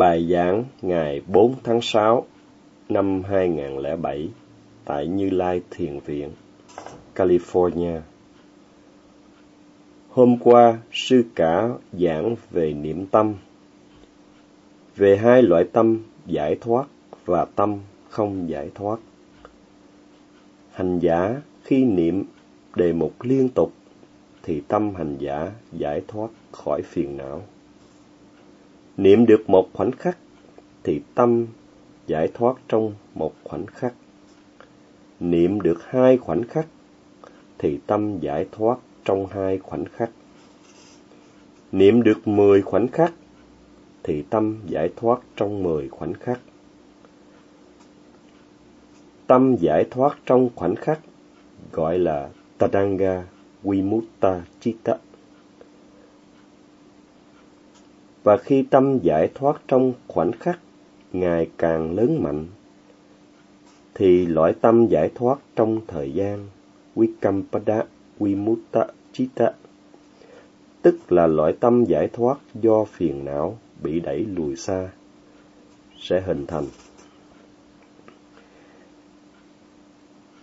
Bài giảng ngày 4 tháng 6 năm 2007 tại Như Lai Thiền Viện, California. Hôm qua, sư cả giảng về niệm tâm, về hai loại tâm giải thoát và tâm không giải thoát. Hành giả khi niệm đề mục liên tục thì tâm hành giả giải thoát khỏi phiền não. Niệm được một khoảnh khắc, thì tâm giải thoát trong một khoảnh khắc. Niệm được hai khoảnh khắc, thì tâm giải thoát trong hai khoảnh khắc. Niệm được mười khoảnh khắc, thì tâm giải thoát trong mười khoảnh khắc. Tâm giải thoát trong khoảnh khắc, gọi là Tadanga Vimutta Chitta. Và khi tâm giải thoát trong khoảnh khắc ngày càng lớn mạnh, thì loại tâm giải thoát trong thời gian Vikampada Vimutta Chitta, tức là loại tâm giải thoát do phiền não bị đẩy lùi xa, sẽ hình thành.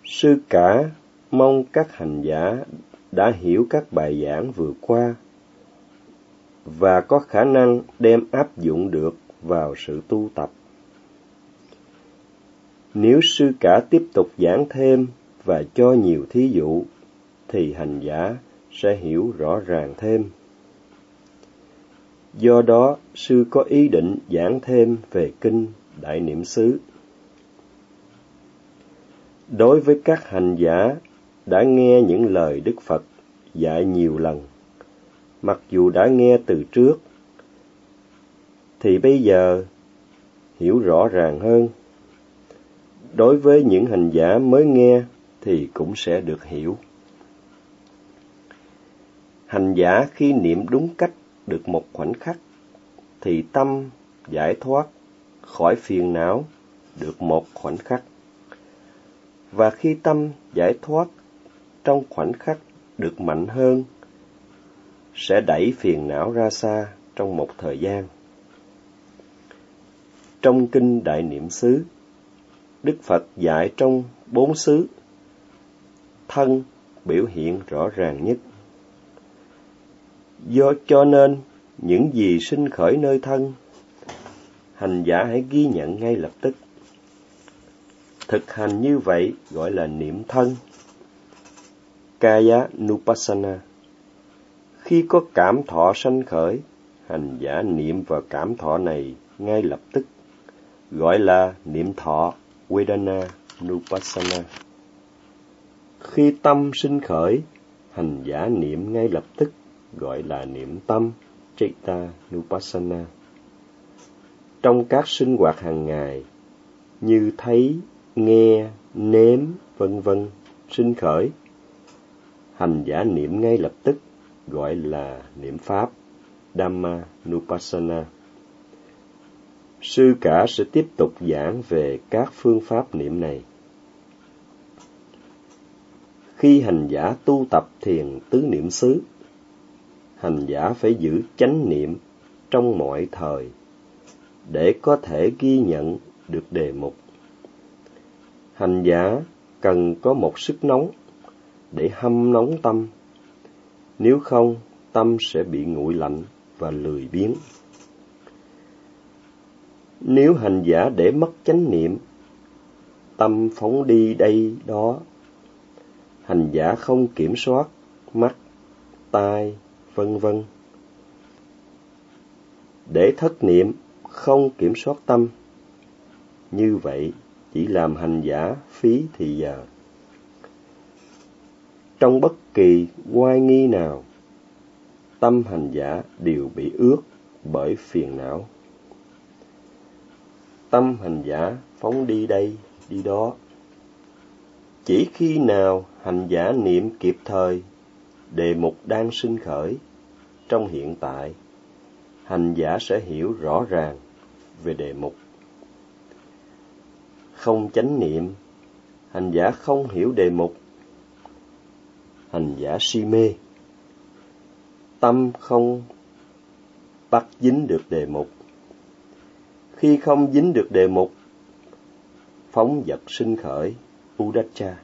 Sư cả mong các hành giả đã hiểu các bài giảng vừa qua và có khả năng đem áp dụng được vào sự tu tập. Nếu sư cả tiếp tục giảng thêm và cho nhiều thí dụ, thì hành giả sẽ hiểu rõ ràng thêm. Do đó, sư có ý định giảng thêm về kinh Đại Niệm xứ. Đối với các hành giả đã nghe những lời Đức Phật dạy nhiều lần, mặc dù đã nghe từ trước, thì bây giờ hiểu rõ ràng hơn. Đối với những hành giả mới nghe thì cũng sẽ được hiểu. Hành giả khi niệm đúng cách được một khoảnh khắc thì tâm giải thoát khỏi phiền não được một khoảnh khắc. Và khi tâm giải thoát trong khoảnh khắc được mạnh hơn sẽ đẩy phiền não ra xa trong một thời gian. Trong kinh Đại Niệm xứ, Đức Phật dạy trong bốn xứ, thân biểu hiện rõ ràng nhất. Do cho nên, những gì sinh khởi nơi thân, hành giả hãy ghi nhận ngay lập tức. Thực hành như vậy gọi là niệm thân. Kaya Nupassana khi có cảm thọ sanh khởi, hành giả niệm vào cảm thọ này ngay lập tức, gọi là niệm thọ Vedana Nupassana. Khi tâm sinh khởi, hành giả niệm ngay lập tức, gọi là niệm tâm Chaita Nupassana. Trong các sinh hoạt hàng ngày, như thấy, nghe, nếm, vân vân sinh khởi, hành giả niệm ngay lập tức, gọi là niệm pháp Dhamma Nupassana. Sư cả sẽ tiếp tục giảng về các phương pháp niệm này. Khi hành giả tu tập thiền tứ niệm xứ, hành giả phải giữ chánh niệm trong mọi thời để có thể ghi nhận được đề mục. Hành giả cần có một sức nóng để hâm nóng tâm. Nếu không, tâm sẽ bị nguội lạnh và lười biếng. Nếu hành giả để mất chánh niệm, tâm phóng đi đây đó, hành giả không kiểm soát mắt, tai, vân vân. Để thất niệm, không kiểm soát tâm, như vậy chỉ làm hành giả phí thì giờ trong bất kỳ oai nghi nào, tâm hành giả đều bị ướt bởi phiền não. Tâm hành giả phóng đi đây, đi đó. Chỉ khi nào hành giả niệm kịp thời đề mục đang sinh khởi trong hiện tại, hành giả sẽ hiểu rõ ràng về đề mục. Không chánh niệm, hành giả không hiểu đề mục hành giả si mê. Tâm không bắt dính được đề mục. khi không dính được đề mục phóng vật sinh khởi Udacha.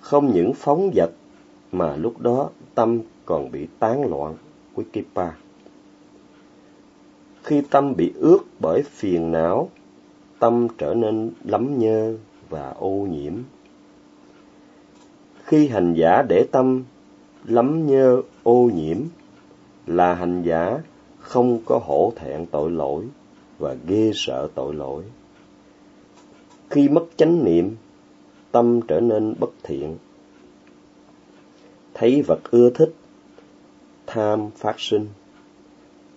Không những phóng vật mà lúc đó tâm còn bị tán loạn Wikipa. Khi tâm bị ướt bởi phiền não, tâm trở nên lắm nhơ và ô nhiễm. Khi hành giả để tâm lắm nhơ ô nhiễm là hành giả không có hổ thẹn tội lỗi và ghê sợ tội lỗi. Khi mất chánh niệm, tâm trở nên bất thiện. Thấy vật ưa thích, tham phát sinh.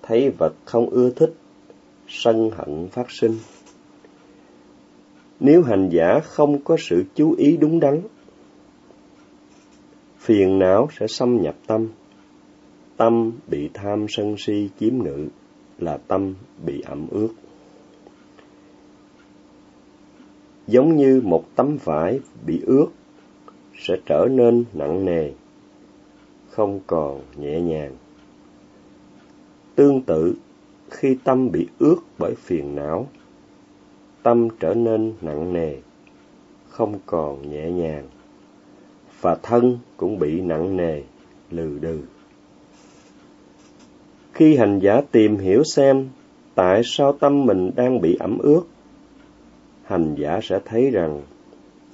Thấy vật không ưa thích, sân hận phát sinh. Nếu hành giả không có sự chú ý đúng đắn, phiền não sẽ xâm nhập tâm. Tâm bị tham sân si chiếm ngự là tâm bị ẩm ướt. Giống như một tấm vải bị ướt sẽ trở nên nặng nề, không còn nhẹ nhàng. Tương tự, khi tâm bị ướt bởi phiền não, tâm trở nên nặng nề, không còn nhẹ nhàng, và thân cũng bị nặng nề, lừ đừ. Khi hành giả tìm hiểu xem tại sao tâm mình đang bị ẩm ướt, hành giả sẽ thấy rằng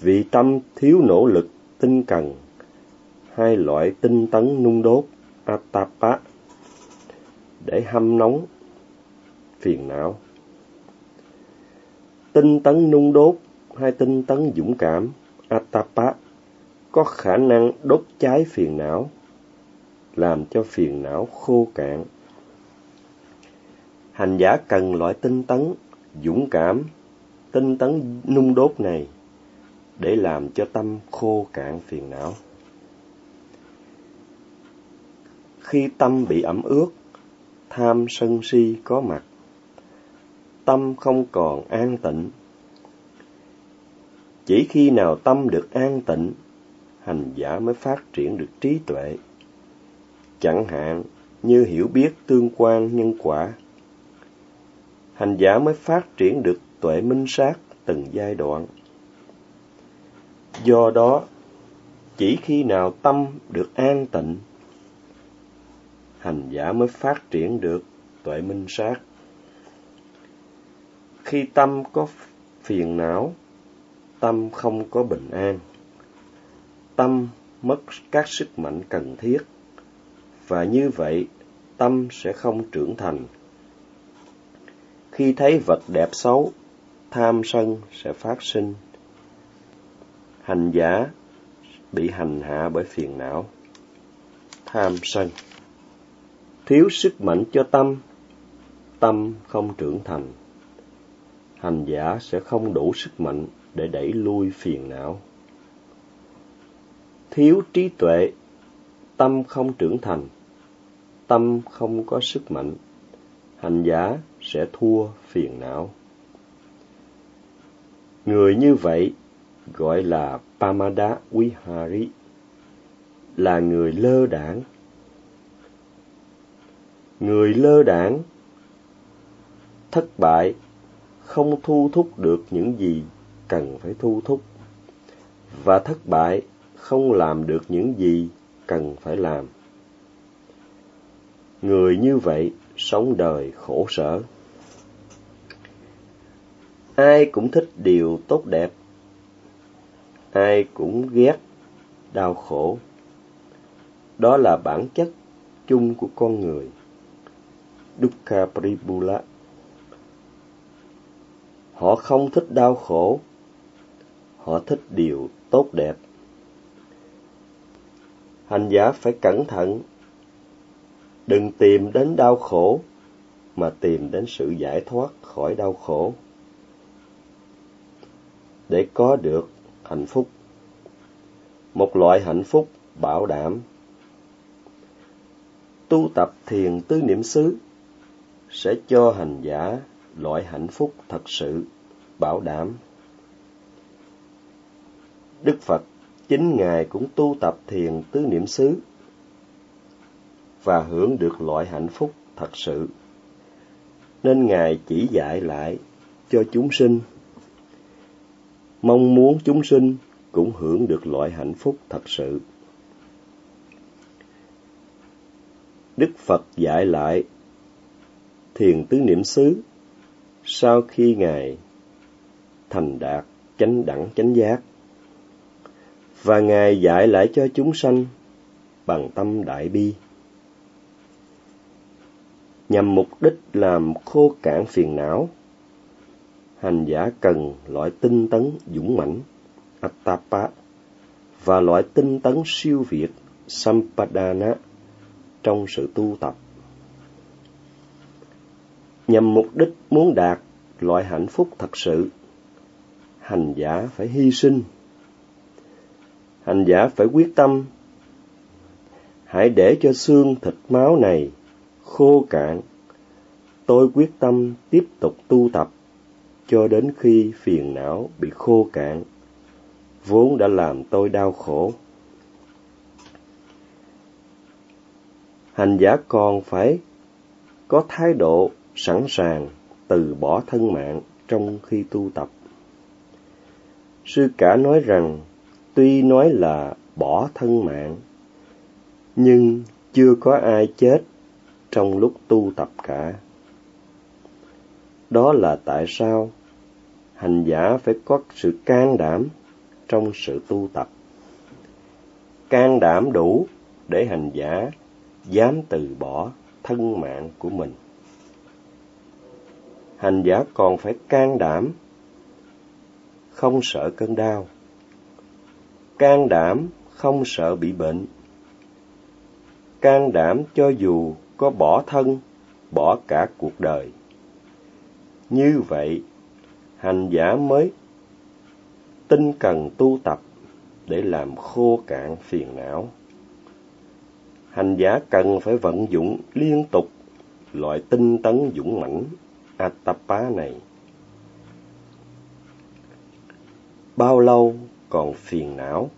vì tâm thiếu nỗ lực tinh cần, hai loại tinh tấn nung đốt atapa để hâm nóng phiền não. Tinh tấn nung đốt hay tinh tấn dũng cảm atapa có khả năng đốt cháy phiền não, làm cho phiền não khô cạn. Hành giả cần loại tinh tấn, dũng cảm, tinh tấn nung đốt này để làm cho tâm khô cạn phiền não. Khi tâm bị ẩm ướt, tham sân si có mặt, tâm không còn an tịnh. Chỉ khi nào tâm được an tịnh, hành giả mới phát triển được trí tuệ. Chẳng hạn như hiểu biết tương quan nhân quả. Hành giả mới phát triển được tuệ minh sát từng giai đoạn. Do đó, chỉ khi nào tâm được an tịnh, hành giả mới phát triển được tuệ minh sát. Khi tâm có phiền não, tâm không có bình an. Tâm mất các sức mạnh cần thiết, và như vậy tâm sẽ không trưởng thành. Khi thấy vật đẹp xấu, tham sân sẽ phát sinh. Hành giả bị hành hạ bởi phiền não, tham sân. Thiếu sức mạnh cho tâm, tâm không trưởng thành. Hành giả sẽ không đủ sức mạnh để đẩy lui phiền não. Thiếu trí tuệ, tâm không trưởng thành, tâm không có sức mạnh, hành giả sẽ thua phiền não. Người như vậy gọi là Pamada Vihari, là người lơ đảng. Người lơ đảng thất bại không thu thúc được những gì cần phải thu thúc và thất bại không làm được những gì cần phải làm. Người như vậy sống đời khổ sở. Ai cũng thích điều tốt đẹp. Ai cũng ghét đau khổ. Đó là bản chất chung của con người. Dukkha Pribula. Họ không thích đau khổ. Họ thích điều tốt đẹp. Hành giả phải cẩn thận. Đừng tìm đến đau khổ, mà tìm đến sự giải thoát khỏi đau khổ để có được hạnh phúc. Một loại hạnh phúc bảo đảm. Tu tập thiền tứ niệm xứ sẽ cho hành giả loại hạnh phúc thật sự bảo đảm. Đức Phật chính Ngài cũng tu tập thiền tứ niệm xứ và hưởng được loại hạnh phúc thật sự. nên Ngài chỉ dạy lại cho chúng sinh. Mong muốn chúng sinh cũng hưởng được loại hạnh phúc thật sự. Đức Phật dạy lại thiền tứ niệm xứ sau khi Ngài thành đạt chánh đẳng chánh giác và Ngài dạy lại cho chúng sanh bằng tâm đại bi nhằm mục đích làm khô cạn phiền não hành giả cần loại tinh tấn dũng mãnh Attapa và loại tinh tấn siêu việt Sampadana trong sự tu tập. Nhằm mục đích muốn đạt loại hạnh phúc thật sự, hành giả phải hy sinh. Hành giả phải quyết tâm hãy để cho xương thịt máu này khô cạn. Tôi quyết tâm tiếp tục tu tập cho đến khi phiền não bị khô cạn, vốn đã làm tôi đau khổ. Hành giả còn phải có thái độ sẵn sàng từ bỏ thân mạng trong khi tu tập. Sư cả nói rằng, tuy nói là bỏ thân mạng, nhưng chưa có ai chết trong lúc tu tập cả. Đó là tại sao hành giả phải có sự can đảm trong sự tu tập. Can đảm đủ để hành giả dám từ bỏ thân mạng của mình. Hành giả còn phải can đảm không sợ cơn đau. Can đảm không sợ bị bệnh. Can đảm cho dù có bỏ thân, bỏ cả cuộc đời. Như vậy, hành giả mới tinh cần tu tập để làm khô cạn phiền não. Hành giả cần phải vận dụng liên tục loại tinh tấn dũng mãnh Atapa này. Bao lâu còn phiền não,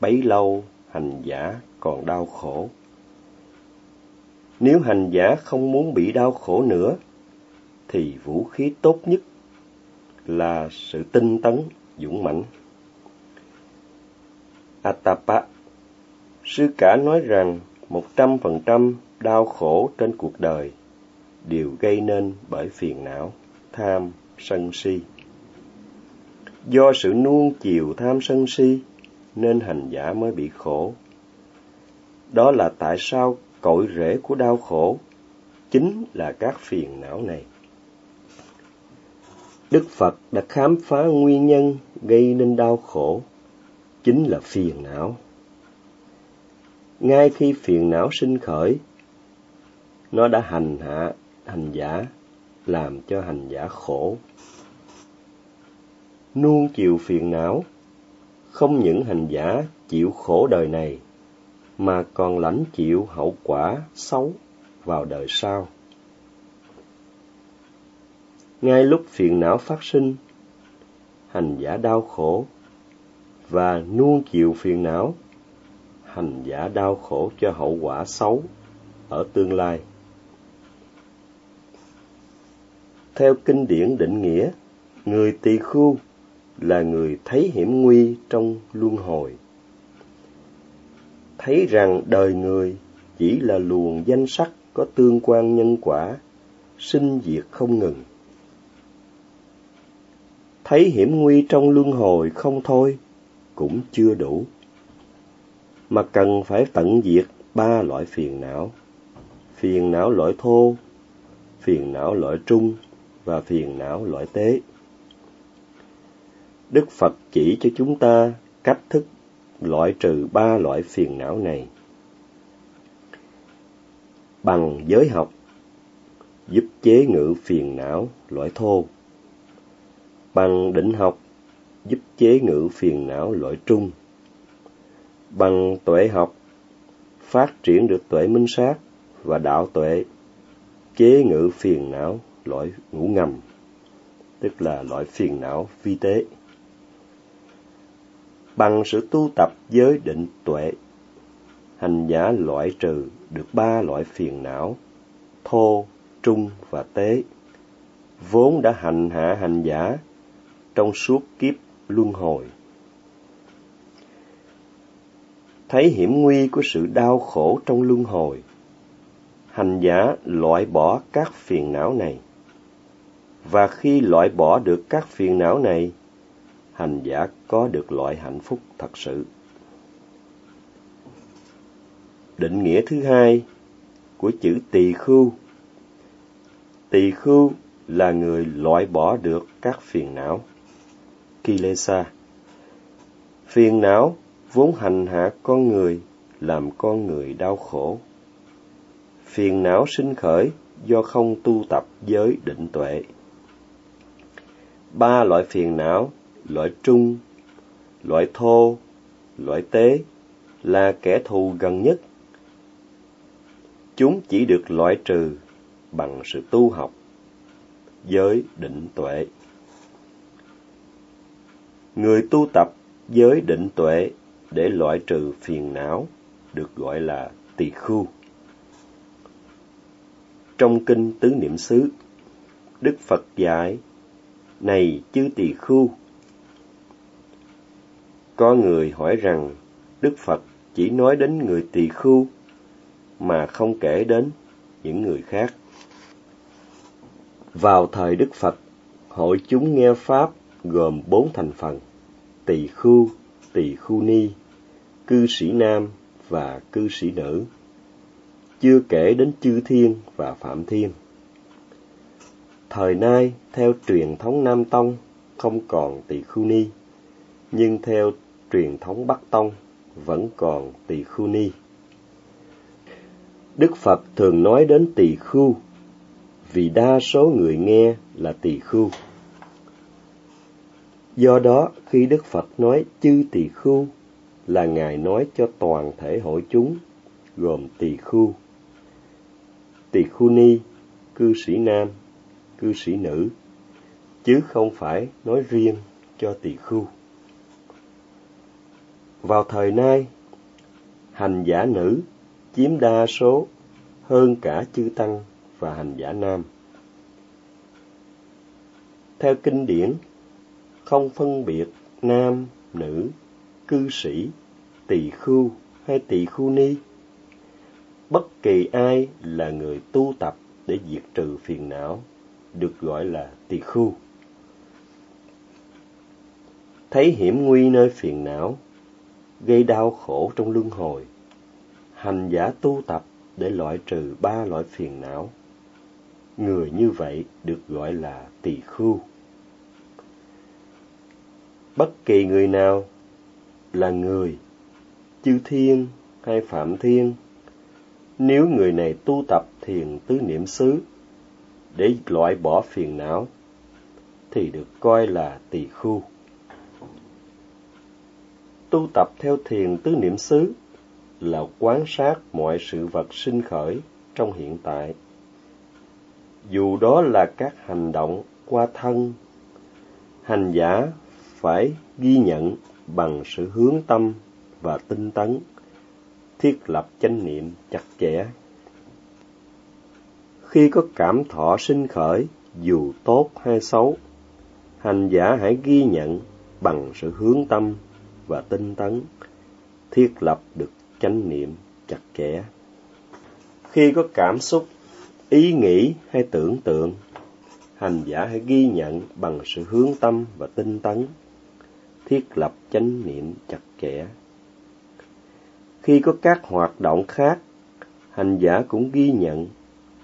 bấy lâu hành giả còn đau khổ. Nếu hành giả không muốn bị đau khổ nữa, thì vũ khí tốt nhất là sự tinh tấn, dũng mãnh. Atapa Sư cả nói rằng một trăm phần trăm đau khổ trên cuộc đời đều gây nên bởi phiền não, tham, sân si. Do sự nuông chiều tham sân si nên hành giả mới bị khổ. Đó là tại sao cội rễ của đau khổ chính là các phiền não này. Đức Phật đã khám phá nguyên nhân gây nên đau khổ, chính là phiền não. Ngay khi phiền não sinh khởi, nó đã hành hạ hành giả, làm cho hành giả khổ. Nuông chiều phiền não, không những hành giả chịu khổ đời này, mà còn lãnh chịu hậu quả xấu vào đời sau. Ngay lúc phiền não phát sinh, hành giả đau khổ và nuông chịu phiền não, hành giả đau khổ cho hậu quả xấu ở tương lai. Theo kinh điển định nghĩa, người tỳ khu là người thấy hiểm nguy trong luân hồi. Thấy rằng đời người chỉ là luồng danh sắc có tương quan nhân quả, sinh diệt không ngừng. Thấy hiểm nguy trong luân hồi không thôi cũng chưa đủ. Mà cần phải tận diệt ba loại phiền não. Phiền não loại thô phiền não loại trung và phiền não loại tế đức phật chỉ cho chúng ta cách thức loại trừ ba loại phiền não này. Bằng giới học, giúp chế ngự phiền não loại thô. Bằng định học, giúp chế ngự phiền não loại trung. Bằng tuệ học, phát triển được tuệ minh sát và đạo tuệ, chế ngự phiền não loại ngủ ngầm, tức là loại phiền não vi tế bằng sự tu tập giới định tuệ hành giả loại trừ được ba loại phiền não thô trung và tế, vốn đã hành hạ hành giả trong suốt kiếp luân hồi. Thấy hiểm nguy của sự đau khổ trong luân hồi, hành giả loại bỏ các phiền não này. Và khi loại bỏ được các phiền não này, hành giả có được loại hạnh phúc thật sự. Định nghĩa thứ hai của chữ tỳ khưu. Tỳ khưu là người loại bỏ được các phiền não. Kilesa Phiền não vốn hành hạ con người, làm con người đau khổ. Phiền não sinh khởi do không tu tập giới định tuệ. Ba loại phiền não, loại trung, loại thô, loại tế là kẻ thù gần nhất. Chúng chỉ được loại trừ bằng sự tu học giới định tuệ. Người tu tập giới định tuệ để loại trừ phiền não được gọi là tỳ khưu trong kinh tứ niệm xứ đức phật dạy này chư tỳ khưu có người hỏi rằng đức phật chỉ nói đến người tỳ khưu mà không kể đến những người khác. Vào thời Đức Phật, hội chúng nghe Pháp gồm bốn thành phần, tỳ khưu, tỳ khưu ni, cư sĩ nam và cư sĩ nữ, chưa kể đến chư thiên và phạm thiên. Thời nay, theo truyền thống Nam Tông, không còn tỳ khưu ni, nhưng theo truyền thống Bắc Tông, vẫn còn tỳ khưu ni. Đức Phật thường nói đến tỳ khưu, vì đa số người nghe là tỳ khưu. Do đó, khi Đức Phật nói chư tỳ khưu, là Ngài nói cho toàn thể hội chúng, gồm tỳ khưu, tỳ khưu ni, cư sĩ nam, cư sĩ nữ, chứ không phải nói riêng cho tỳ khưu. Vào thời nay, hành giả nữ chiếm đa số hơn cả chư tăng và hành giả nam. Theo kinh điển, không phân biệt nam, nữ, cư sĩ, tỳ khưu hay tỳ khưu ni. Bất kỳ ai là người tu tập để diệt trừ phiền não, được gọi là tỳ khưu. Thấy hiểm nguy nơi phiền não, gây đau khổ trong luân hồi, hành giả tu tập để loại trừ ba loại phiền não. Người như vậy được gọi là tỳ khưu. Bất kỳ người nào là người, chư thiên hay phạm thiên, nếu người này tu tập thiền tứ niệm xứ để loại bỏ phiền não, thì được coi là tỳ khưu. Tu tập theo thiền tứ niệm xứ là quan sát mọi sự vật sinh khởi trong hiện tại. Dù đó là các hành động qua thân, hành giả phải ghi nhận bằng sự hướng tâm và tinh tấn, thiết lập chánh niệm chặt chẽ. Khi có cảm thọ sinh khởi, dù tốt hay xấu, hành giả hãy ghi nhận bằng sự hướng tâm và tinh tấn, thiết lập được chánh niệm chặt chẽ. Khi có cảm xúc, ý nghĩ hay tưởng tượng, hành giả hãy ghi nhận bằng sự hướng tâm và tinh tấn, thiết lập chánh niệm chặt chẽ. Khi có các hoạt động khác, hành giả cũng ghi nhận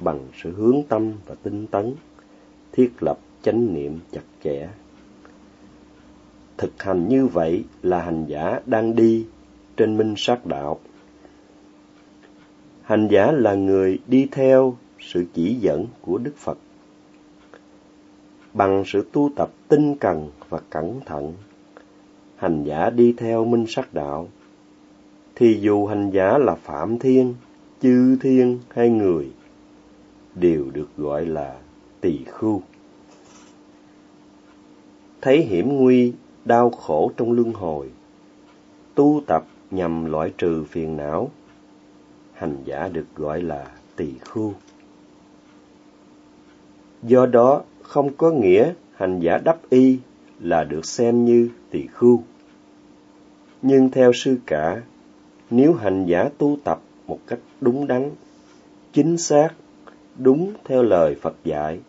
bằng sự hướng tâm và tinh tấn, thiết lập chánh niệm chặt chẽ. Thực hành như vậy là hành giả đang đi trên minh sát đạo. Hành giả là người đi theo sự chỉ dẫn của Đức Phật. Bằng sự tu tập tinh cần và cẩn thận, hành giả đi theo minh sát đạo, thì dù hành giả là phạm thiên, chư thiên hay người, đều được gọi là tỳ khưu. Thấy hiểm nguy, đau khổ trong luân hồi, tu tập nhằm loại trừ phiền não, hành giả được gọi là tỳ khưu. Do đó, không có nghĩa hành giả đắp y là được xem như tỳ khưu. Nhưng theo sư cả, nếu hành giả tu tập một cách đúng đắn, chính xác, đúng theo lời Phật dạy,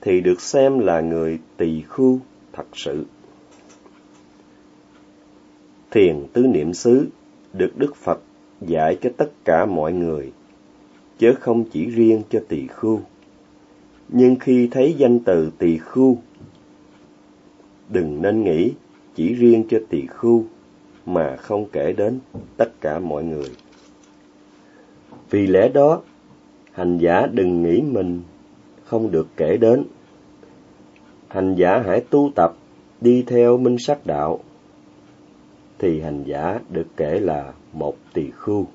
thì được xem là người tỳ khưu thật sự. Thiền tứ niệm xứ được Đức Phật dạy cho tất cả mọi người, chứ không chỉ riêng cho tỳ khưu. Nhưng khi thấy danh từ tỳ khưu, đừng nên nghĩ chỉ riêng cho tỳ khưu mà không kể đến tất cả mọi người. Vì lẽ đó, hành giả đừng nghĩ mình không được kể đến. Hành giả hãy tu tập đi theo minh sắc đạo, thì hành giả được kể là một tỳ khưu.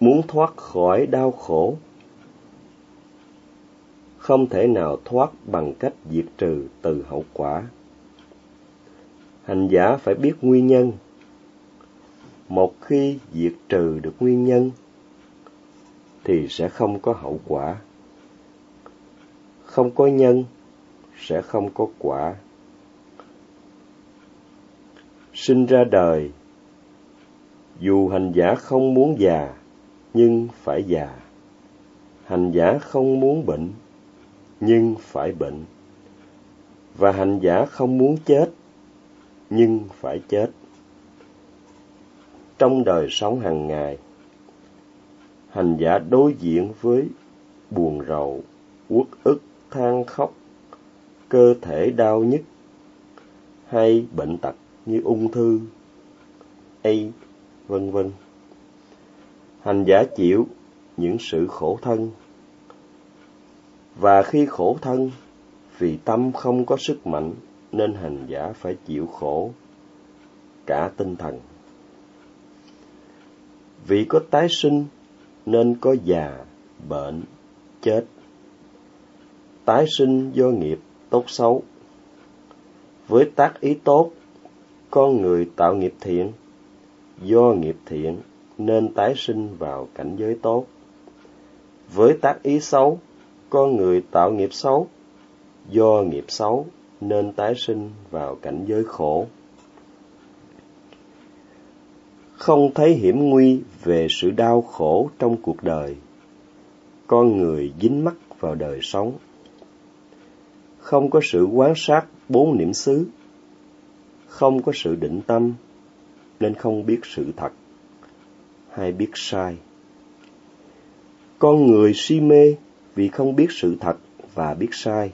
Muốn thoát khỏi đau khổ, không thể nào thoát bằng cách diệt trừ từ hậu quả. Hành giả phải biết nguyên nhân. Một khi diệt trừ được nguyên nhân, thì sẽ không có hậu quả. Không có nhân, sẽ không có quả. Sinh ra đời, dù hành giả không muốn già, nhưng phải già. Hành giả không muốn bệnh, nhưng phải bệnh. Và hành giả không muốn chết, nhưng phải chết. Trong đời sống hàng ngày, hành giả đối diện với buồn rầu, uất ức, than khóc, cơ thể đau nhức hay bệnh tật như ung thư, AIDS, vân vân. Hành giả chịu những sự khổ thân. Và khi khổ thân, vì tâm không có sức mạnh nên hành giả phải chịu khổ cả tinh thần. Vì có tái sinh nên có già, bệnh, chết. Tái sinh do nghiệp tốt xấu. Với tác ý tốt, con người tạo nghiệp thiện, do nghiệp thiện nên tái sinh vào cảnh giới tốt. Với tác ý xấu, con người tạo nghiệp xấu, do nghiệp xấu nên tái sinh vào cảnh giới khổ. Không thấy hiểm nguy về sự đau khổ trong cuộc đời, con người dính mắc vào đời sống. Không có sự quán sát bốn niệm xứ, không có sự định tâm, nên không biết sự thật hay biết sai. Con người si mê vì không biết sự thật và biết sai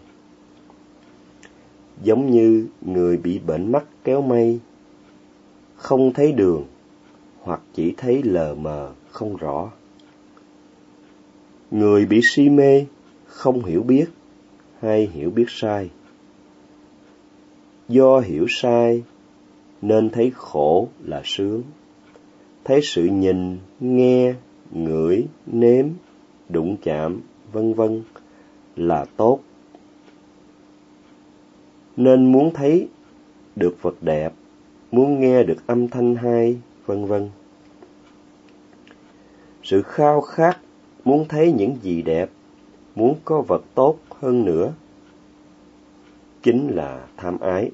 giống như người bị bệnh mắt kéo mây, không thấy đường hoặc chỉ thấy lờ mờ không rõ. Người bị si mê không hiểu biết hay hiểu biết sai. Do hiểu sai nên thấy khổ là sướng, thấy sự nhìn, nghe, ngửi, nếm, đụng chạm, vân vân là tốt nên muốn thấy được vật đẹp, muốn nghe được âm thanh hay, vân vân. Sự khao khát muốn thấy những gì đẹp, muốn có vật tốt hơn nữa, chính là tham ái.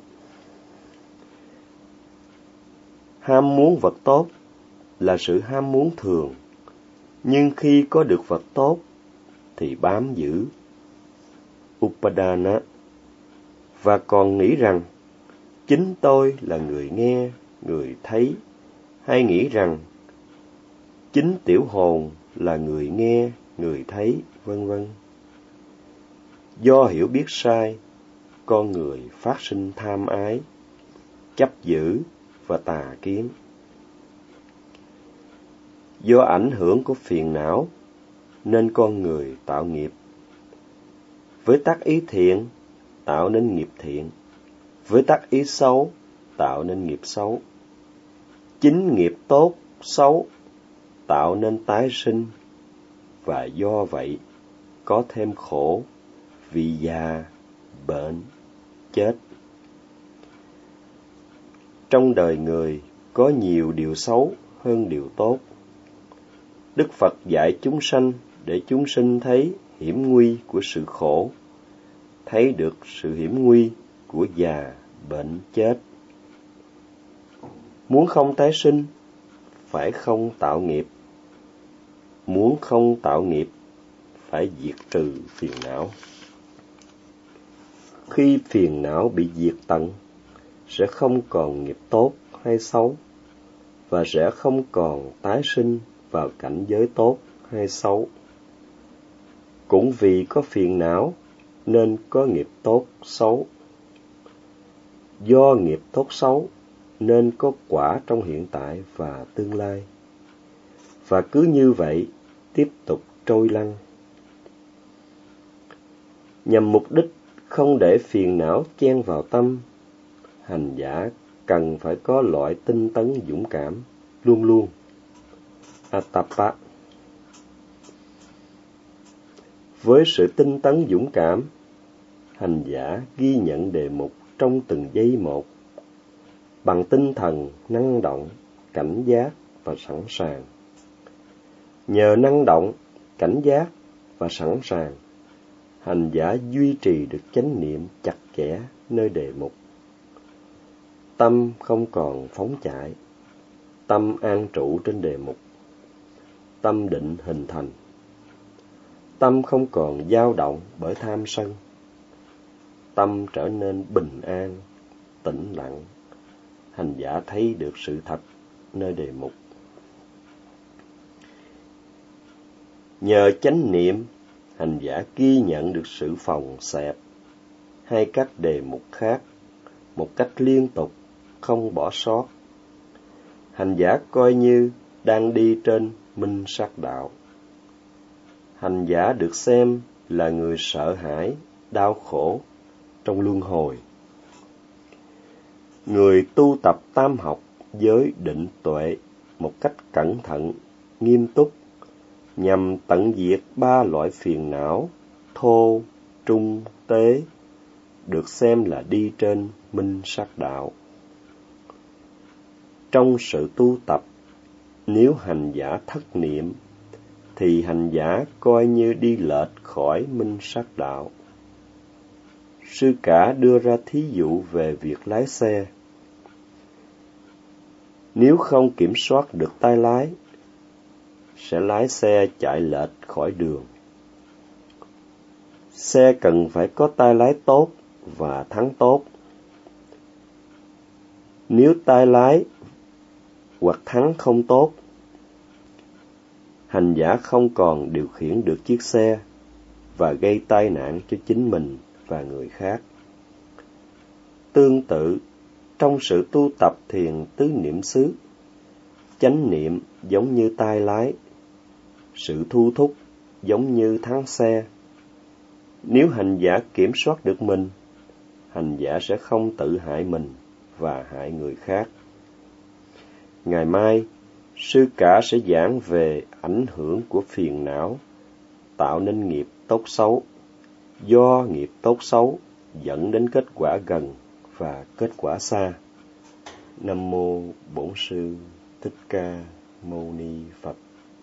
Ham muốn vật tốt là sự ham muốn thường, nhưng khi có được vật tốt thì bám giữ. Upadana và còn nghĩ rằng chính tôi là người nghe, người thấy, hay nghĩ rằng chính tiểu hồn là người nghe, người thấy, vân vân. Do hiểu biết sai, con người phát sinh tham ái, chấp giữ và tà kiến. Do ảnh hưởng của phiền não, nên con người tạo nghiệp. Với tác ý thiện tạo nên nghiệp thiện, với tác ý xấu tạo nên nghiệp xấu. Chính nghiệp tốt, xấu tạo nên tái sinh và do vậy có thêm khổ vì già, bệnh, chết. Trong đời người có nhiều điều xấu hơn điều tốt. Đức Phật dạy chúng sanh để chúng sinh thấy hiểm nguy của sự khổ, thấy được sự hiểm nguy của già, bệnh, chết. Muốn không tái sinh, phải không tạo nghiệp. Muốn không tạo nghiệp, phải diệt trừ phiền não. Khi phiền não bị diệt tận, sẽ không còn nghiệp tốt hay xấu, và sẽ không còn tái sinh vào cảnh giới tốt hay xấu. Cũng vì có phiền não nên có nghiệp tốt xấu. Do nghiệp tốt xấu nên có quả trong hiện tại và tương lai. Và cứ như vậy tiếp tục trôi lăn. Nhằm mục đích không để phiền não chen vào tâm, hành giả cần phải có loại tinh tấn dũng cảm luôn luôn. Atapa Với sự tinh tấn dũng cảm, hành giả ghi nhận đề mục trong từng giây một, bằng tinh thần năng động, cảnh giác và sẵn sàng. Nhờ năng động, cảnh giác và sẵn sàng, hành giả duy trì được chánh niệm chặt chẽ nơi đề mục. Tâm không còn phóng chạy, tâm an trụ trên đề mục. Tâm định hình thành. Tâm không còn dao động bởi tham sân. Tâm trở nên bình an tĩnh lặng. Hành giả thấy được sự thật nơi đề mục. Nhờ chánh niệm hành giả ghi nhận được sự phòng xẹp. Hay các đề mục khác một cách liên tục không bỏ sót hành giả coi như đang đi trên minh sát đạo hành giả được xem là người sợ hãi, đau khổ trong luân hồi. Người tu tập tam học với định tuệ một cách cẩn thận, nghiêm túc, nhằm tận diệt ba loại phiền não, thô, trung, tế, được xem là đi trên minh sát đạo. Trong sự tu tập, nếu hành giả thất niệm thì hành giả coi như đi lệch khỏi minh sát đạo. Sư cả đưa ra thí dụ về việc lái xe. Nếu không kiểm soát được tay lái, sẽ lái xe chạy lệch khỏi đường. Xe cần phải có tay lái tốt và thắng tốt. Nếu tay lái hoặc thắng không tốt, hành giả không còn điều khiển được chiếc xe và gây tai nạn cho chính mình và người khác. Tương tự, trong sự tu tập thiền tứ niệm xứ, chánh niệm giống như tay lái, sự thu thúc giống như thắng xe. Nếu hành giả kiểm soát được mình, hành giả sẽ không tự hại mình và hại người khác. Ngày mai, Sư cả sẽ giảng về ảnh hưởng của phiền não tạo nên nghiệp tốt xấu. Do nghiệp tốt xấu dẫn đến kết quả gần và kết quả xa. Nam mô Bổn sư Thích Ca Mâu Ni Phật.